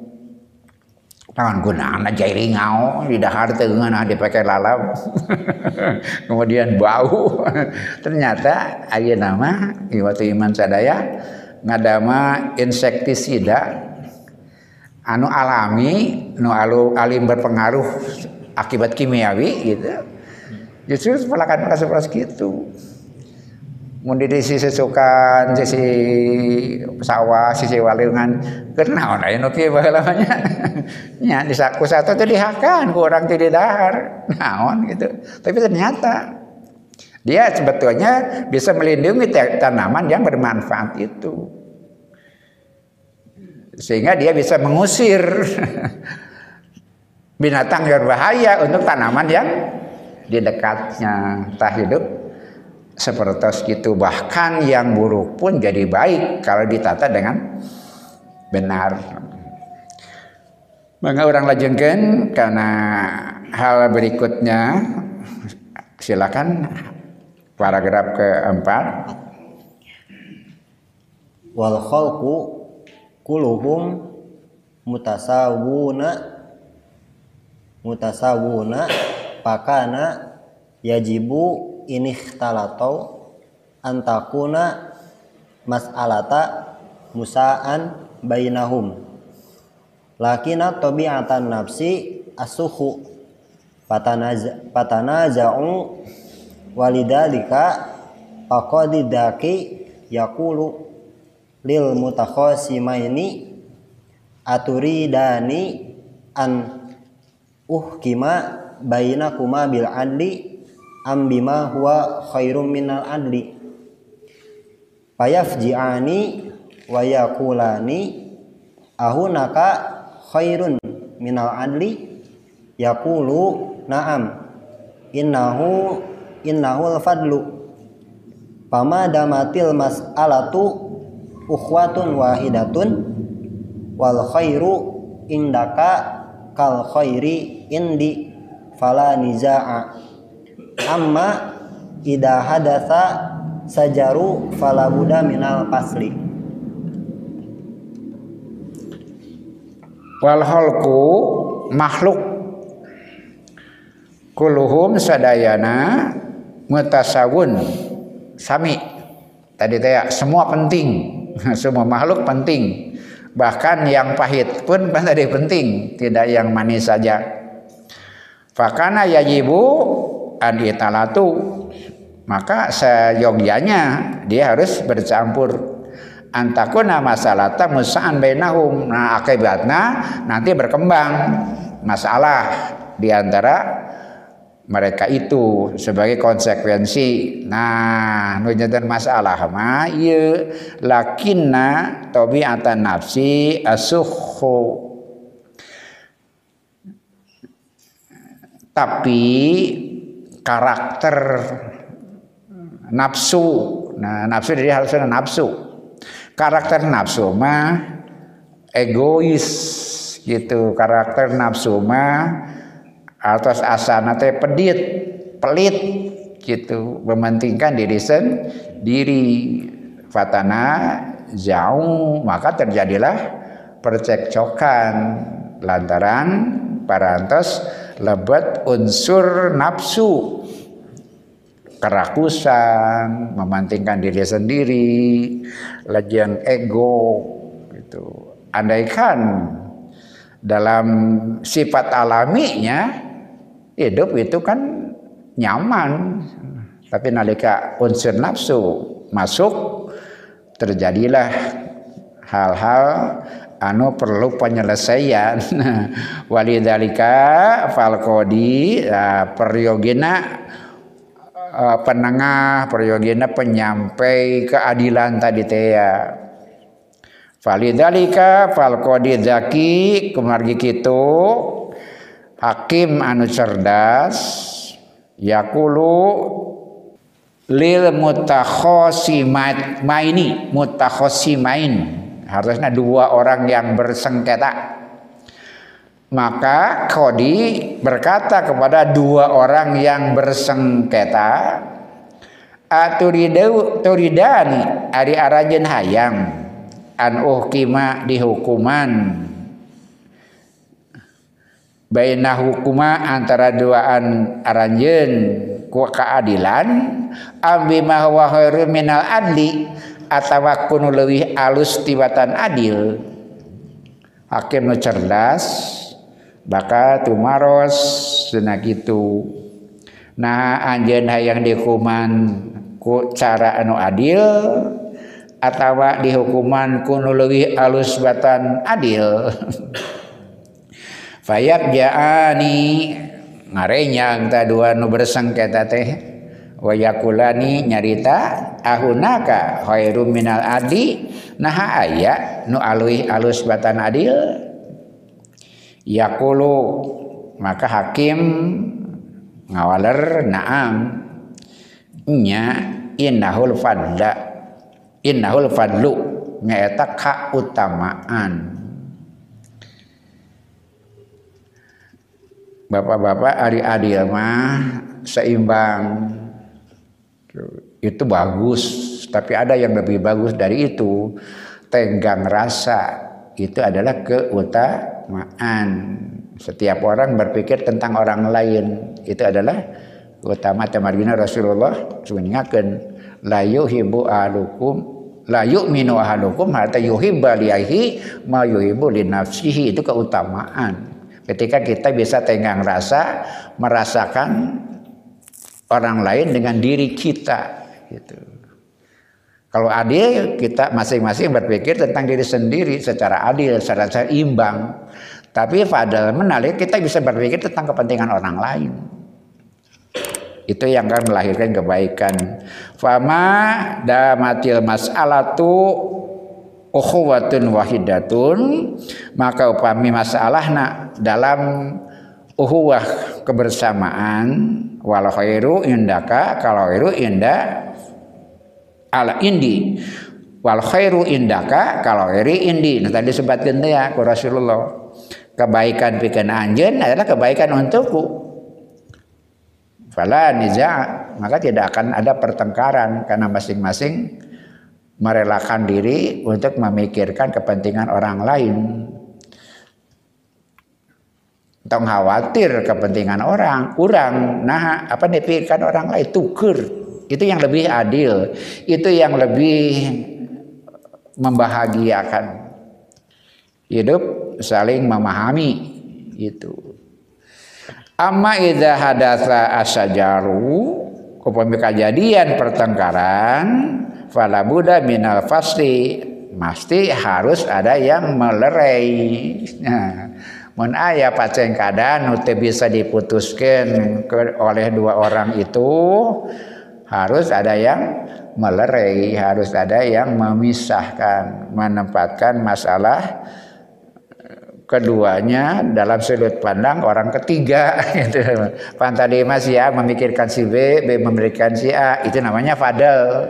Tangan gunaan aja ringau di dahar tengan dipakai lalap. Kemudian bau. Ternyata ayah nama waktu iman sadaya ngadama insektisida anu alami nu alu alim berpengaruh akibat kimiawi gitu. Justru pelakan seperti itu mun di sisi sukan sisi sawah sisi walungan. Kenal aya nu kieu baheulanya nya di saku satu teh dihakan ku urang teh di dahar. Naon gitu. Tapi ternyata dia sebetulnya bisa melindungi tanaman yang bermanfaat itu. Sehingga dia bisa mengusir binatang yang berbahaya untuk tanaman yang di dekatnya tak hidup seperti itu. Bahkan yang buruk pun jadi baik kalau ditata dengan benar. Maka orang lajengkan karena hal berikutnya. Silakan paragraf keempat. Wal khalqu kuluhum mutasawuna mutasawuna pakana yajibu ini talatau antakuna mas'alata musaan bainahum. Lakina tabi'atan nafsi asuhu patanaza'u walidalika faqadidaki yakulu lil mutakhasimaini aturidani an uhkima bainakuma bil adli am bima huwa khairum minal adli fayafji'ani wa yaqulani ahunaka khairun minal adli yaqulu na'am. Innahu innahu al-fadlu fama damatil mas'alatu ukhwatun wahidatun? Wal khairu indaka kal khairi indi fala niza'a amma ida hadatsa sajaru falabuda minal pasli wal halku makhluk. Kuluhum sadayana mutasawun. Sami. Tadi teh semua penting. Semua makhluk penting. Bahkan yang pahit pun tadi penting tidak yang manis saja. Fakana yajibu an italatu maka seyogyanya dia harus bercampur antakuna masalata musaan bainahum nah akibatnya nanti berkembang masalah di antara mereka itu sebagai konsekuensi. Nah, nu dan masalah mah ieu lakinna tabiatan nafsi asuhu. Tapi karakter nafsu. Nah, nafsu dari harusnya nafsu. Karakter nafsu mah egois gitu. Karakter nafsu mah atas asana teh pedit pelit gitu mementingkan diri sendiri fatana jauh maka terjadilah percekcokan lantaran parantos lebet unsur nafsu. Kerakusan mementingkan diri sendiri lagian ego gitu. Andaikan dalam sifat alaminya hidup itu kan nyaman. Tapi nalika unsur nafsu masuk terjadilah hal-hal anu perlu penyelesaian. Walidalika falkodi uh, peryogina uh, penengah peryogina penyampai keadilan tadi teh ya. Falidalika falkodi zaki kemargi kitu hakim anu cerdas yakulu lil mutakhosimat maini mutakhosimain harusnya dua orang yang bersengketa. Maka Kodi berkata kepada dua orang yang bersengketa aturidau turidani ari arajen hayang an uhkima dihukuman. Baina hukuma antara duaan aranjeun ku keadilan ambi ma huwa khairu minal adli atawa kunu leuwih alus tibatan adil. Hakim nu cerdas baka tumaros cenah kitu nah anjeun hayang dikuman ku cara anu adil atawa dihukuman kunu leuwih alus batan adil. Fayak jaani ngarenyang ta dua nu bersengketa teh wayakulani nyarita ahunaka khairum minal adi nah aya nu alui alus batan adil. Yakulu maka hakim ngawaler naam. Nya innahul fadla innahul fadlu nyaeta kautamaan. Bapak-bapak ari adil mah seimbang itu bagus tapi ada yang lebih bagus dari itu. Tenggang rasa itu adalah keutamaan. Setiap orang berpikir tentang orang lain itu adalah utama tamargina Rasulullah mengingatkan la yuhibbu ahadukum la yu'minu ahadukum hatta yuhibba lihi ma yuhibbu li nafsihi itu keutamaan. Ketika kita bisa tenggang rasa merasakan orang lain dengan diri kita gitu. Kalau adil kita masing-masing berpikir tentang diri sendiri secara adil, secara, secara imbang. Tapi pada menarik kita bisa berpikir tentang kepentingan orang lain. Itu yang akan melahirkan kebaikan. Fama damatil mas'alatu ukhuwatun wahidatun maka upami masalahna dalam uhuwah kebersamaan walau khairu indaka kalau khairu inda ala indi wal khairu indaka kalau iri indi nah tadi sebutkan ya ku Rasulullah kebaikan pikan anjen adalah kebaikan untukku fala niza maka tidak akan ada pertengkaran karena masing-masing merelakan diri untuk memikirkan kepentingan orang lain. Tong khawatir kepentingan orang, kurang. Nah, apa dipikirkan orang lain tuker. Itu yang lebih adil, itu yang lebih membahagiakan. Hidup saling memahami itu. amma idza hadatsa asajaru upami kejadian pertengkaran fala buddha minal fasli mesti harus ada yang melerai nah, mun aya paceng keadaan nu bisa diputuskan oleh dua orang itu harus ada yang melerai harus ada yang memisahkan menempatkan masalah keduanya dalam sudut pandang orang ketiga gitu. Pan tadi Mas ya memikirkan si B, B memberikan si A, itu namanya fadel.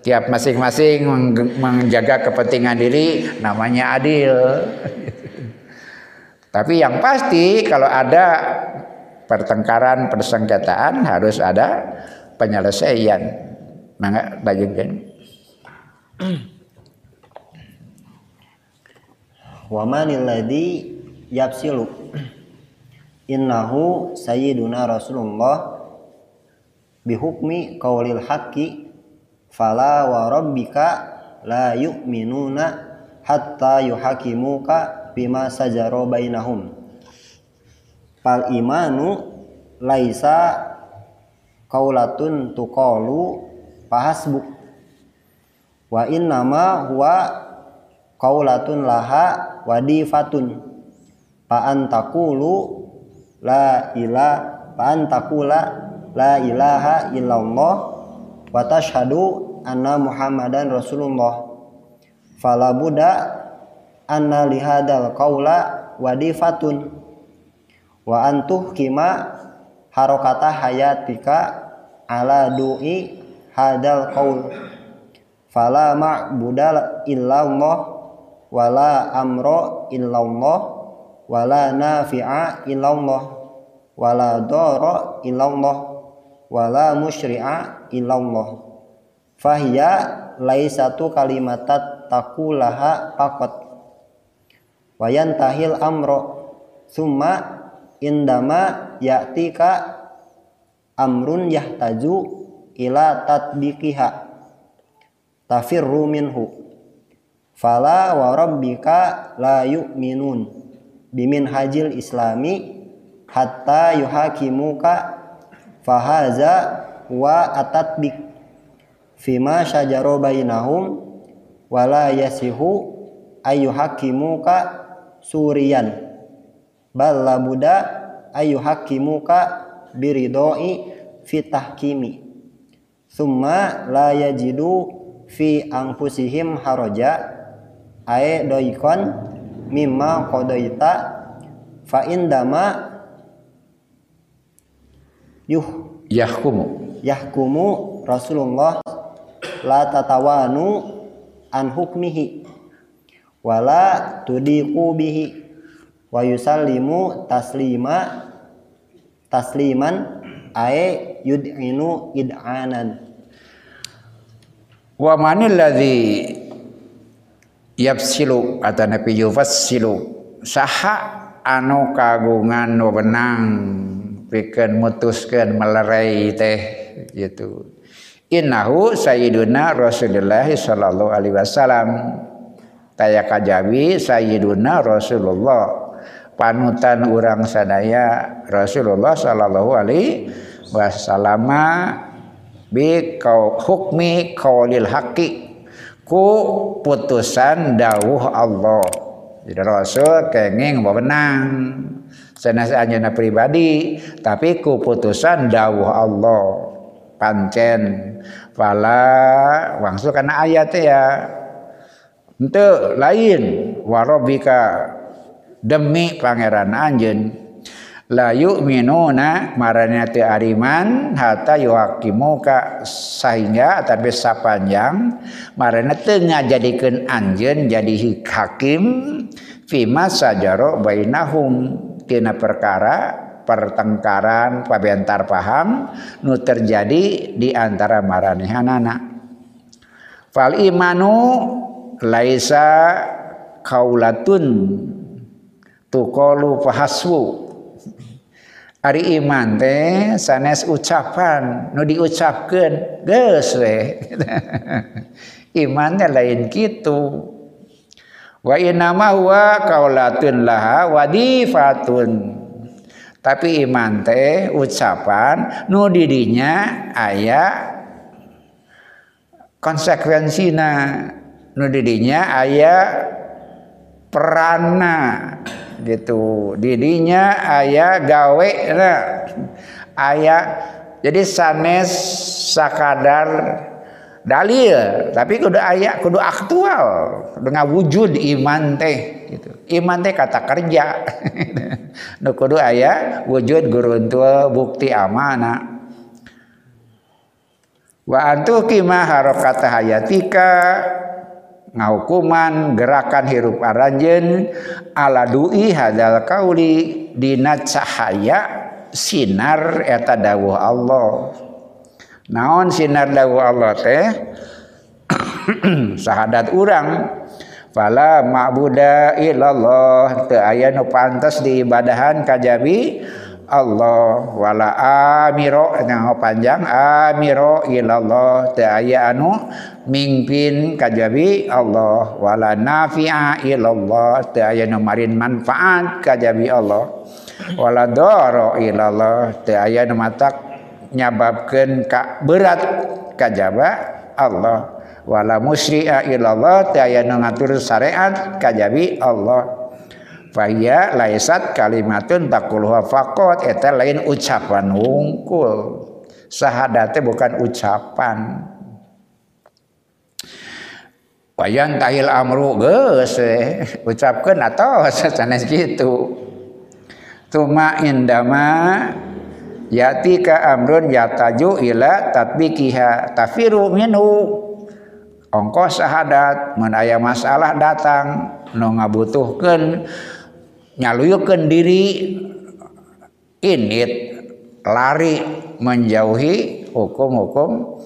Tiap masing-masing menjaga kepentingan diri namanya adil. Tapi yang pasti kalau ada pertengkaran, persengketaan harus ada penyelesaian. Mangga bajengkeun. wa manil ladzi yapsilu innahu sayyiduna rasulullah bihukmi qaulil haqqi fala wa rabbika la yu'minuna hatta yuhakimuka bima sajara bainahum pal imanu laisa kaulatun tuqalu fahasbuk wa innama huwa kaulatun laha wadifatun. Fa antakulu la ila fa antakula la ilaha illallah wa tashhadu anna muhammadan rasulullah. Fala buddha anna lihadal qaula wadifatun. Wa antuh kima harokata hayatika ala du'i hadal qaul. Fala ma'budu illallah wala amro illallah wala nafi'a illallah wala doro illallah wala musyri'a illallah. Fahiya laisatu kalimatat takulaha pakot wayan tahil amro summa indama ya'tika amrun yahtaju ila tatbiqiha. Tafirru minhu. Fala wa rabbika la yu'minun. Bimin hajil islami hatta yuhakimuka fahaza wa atatbik. Fima syajaro bainahum wala yasihu ayyuhakimuka suriyan. Bal labuda ayyuhakimuka biridoi fi tahkimi summa la yajidu fi anfusihim haraja ae doikon mimma kodoita fa indama yuh yahkumu. Yahkumu Rasulullah la tatawanu an hukmihi. Wala tudiku bihi wa yusallimu taslima tasliman ae yud'inu id'anan. Wa manil ladzi yapsilu atau nabi yufassilu. Saha anu kagungan wewenang pikeun mutuskeun melerai teh gitu. Innahu sayyiduna rasulullah sallallahu alaihi wasallam. Taya kajabi sayyiduna rasulullah panutan urang sadaya rasulullah sallallahu alaihi wasallam bi kau hukmi qaulil haqqi ku putusan dawuh Allah. Jadi Rasul kenging menang. Sanes anjeunna pribadi tapi ku putusan dawuh Allah. Pancen fala wangsul kana ayat ya. Ente lain warobika demi Pangeran Anjen layu minuna marana teu ariman hatta yuhakimuka sehingga tapi sapanjang marana teu ngajadikeun anjeun jadi hakim fima sajaro bainahum. Tina perkara pertengkaran pabentar paham nu terjadi di antara maranehanana. Fal imanu laisa kaulatun. tukolu fahaswu Ari iman teh sanes ucapan nu diucapkeun geus we iman teh lain kitu. wa inama huwa qaulatun laha wadifatun. Tapi iman teh ucapan nu didinya aya konsekuensina nu didinya aya perana. gitu. Didinya ayah gawe nah, ayaah jadi sanes sakadar dalil. Tapi kudu aya kudu aktual. Dengan wujud iman teh gitu. Iman teh kata kerja. Nu kudu aya wujud guruntul bukti amanah wa antuki ma harakata hayatika. ngaukuman gerakan hirup aranjen aladui hadal kauli dina cahaya sinar eta dawuh Allah. Naon sinar dawuh Allah teh? Sahadat urang pala ma'buda illallah. Teu aya nu pantes diibadahan kajabi Allah wala amiro nyaho panjang amiro ilallah teu aya anu mingpin kajabi Allah wala nafi'a ilallah teu aya nu marin manfaat kajabi Allah wala doro ilallah teu aya nu matak nyababkeun ka berat kajaba Allah wala musri'a ilallah teu aya nu ngatur syariat kajabi Allah. Faya laisat kalimatun takuluha fakot eta lain ucapan wungkul. Sahadate bukan ucapan. Wayan tahil amru geus ucapkeun atau sanes gitu. Tuma indama yati ka amrun yataju ila tatbiqiha tafiru minhu. Ongkos sahadat mun aya masalah datang nu ngabutuhkeun nyaluyukeun diri init lari menjauhi hukum-hukum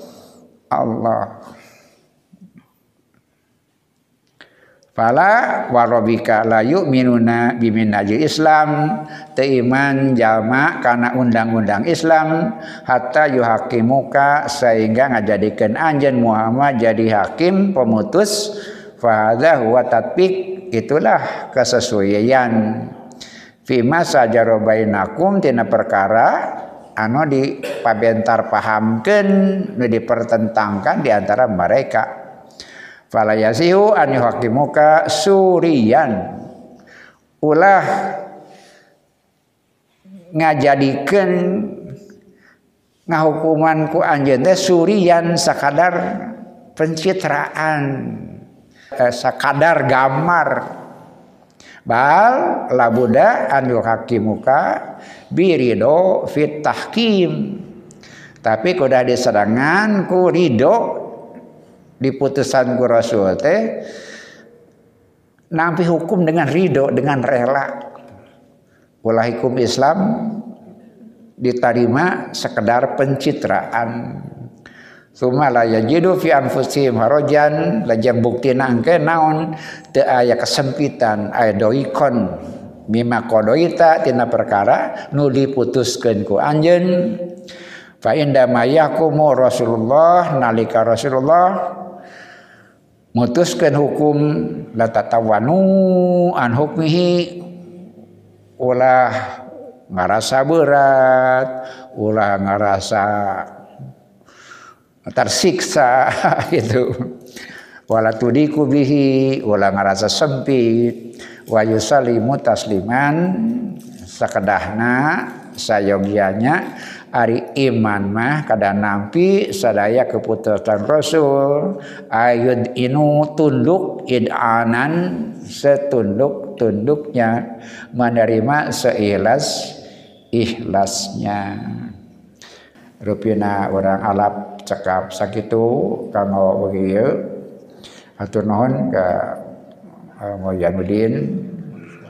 Allah. Fala warobika la yu'minuna biminajil Islam. Teiman jama karena undang-undang Islam. Hatta yuhakimuka sehingga ngajadikan anjen Muhammad jadi hakim pemutus. Fahadha huwa tatbik itulah kesesuaian Fima sajarobainakum tina perkara anu dipabentar pahamkan nu dipertentangkan diantara mereka. Falayasihu an yuhakimuka surian ulah ngajadikan ngahukuman ku anjeun teh surian sakadar pencitraan. Sakadar gamar. Bal labuda an yuhakimuka birido fit tahkim. Tapi kuda diserangan ku ridho diputusan ku rasul teh nampi hukum dengan ridho dengan rela. Ulah hukum Islam diterima sekedar pencitraan Suma la yajidu fi anfusihim harajan lajang bukti nangke naon teu aya kesempitan aya doikon. Mima kodoita tina perkara nu diputuskeun ku anjeun. Fa inda mayakumu Rasulullah nalika Rasulullah mutuskeun hukum la tatawanu an hukmihi. Ulah ngarasa berat ulah ngarasa tersiksa gitu. Wala tudiku bihi wala ngarasa sempit wa yusallimu tasliman sakedahna sayogianya ari iman mah kada nampi sadaya keputusan Rasul. Ayud inu tunduk idanan setunduk tunduknya menerima seilas ikhlasnya rupina orang Arab cekap sakitu kanggo begitu atur nuhun ke uh, Moyanuddin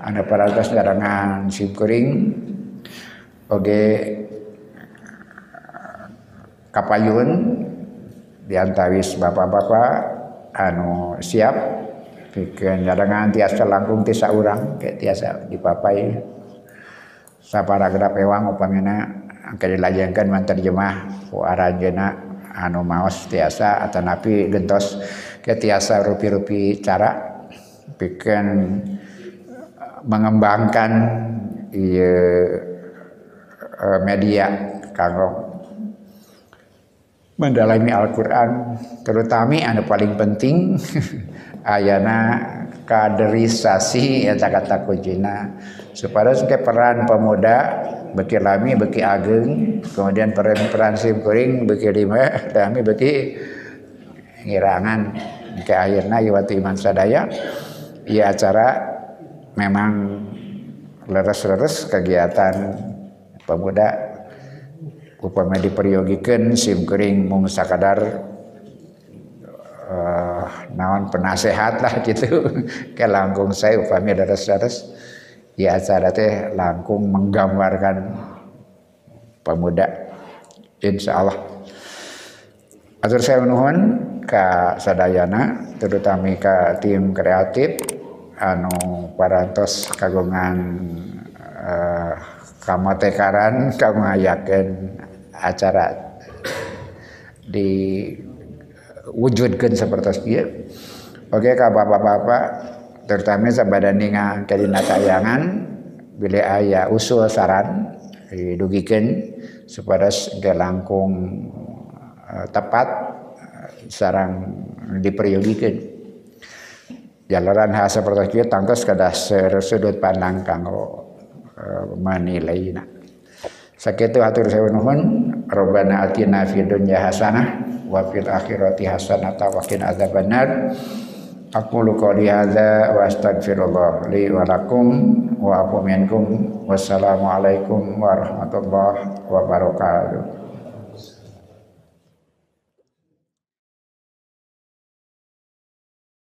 anda paragas darangan simkuring oge kapayun diantawis bapak-bapak anu siap bikin jarangan tiasa langkung tisa urang kayak tiasa dipapai. Sapara gerap ewang upamina angka dilajengkan manterjemah ku aranjeuna anu maos tiasa atau napi gentos ke tiasa rupi-rupi cara bikin mengembangkan iya eh, media kanggo mendalami Al-Quran. Terutama anu paling penting ayana kaderisasi eta kata kujina. Supaya ke peran pemuda beki lami beki ageng kemudian peran peran sim kuring beki lima kami beki ngirangan. Ke akhirnya waktu iman sadaya ya acara memang leres-leres kegiatan pemuda upama diperyogikan sim kering mung sakadar uh, naon penasehat lah gitu. Ke langkung saya upami daras-daras ya acara teh langkung menggambarkan pemuda insya Allah atur saya menuhun ke sadayana terutama ke tim kreatif anu parantos kagungan uh, kamatekaran kamu acara diwujudkan seperti itu. Oke kak bapak-bapak terutama sabadaninga kadina tayangan bila ayah usul saran didugikan supaya langkung uh, tepat uh, sarang diperyogikan jalanan hal seperti itu tangkas kada sudut pandang kanggo uh, menilai nah. Sakitu atur saya nuhun Rabbana atina fid dunya hasanah wa fil akhirati hasanah wa qina adzabannar Aqulu qouli hadza wa astaghfirullah li wa lakum wa afu minkum. Wassalamu alaikum warahmatullahi wabarakatuh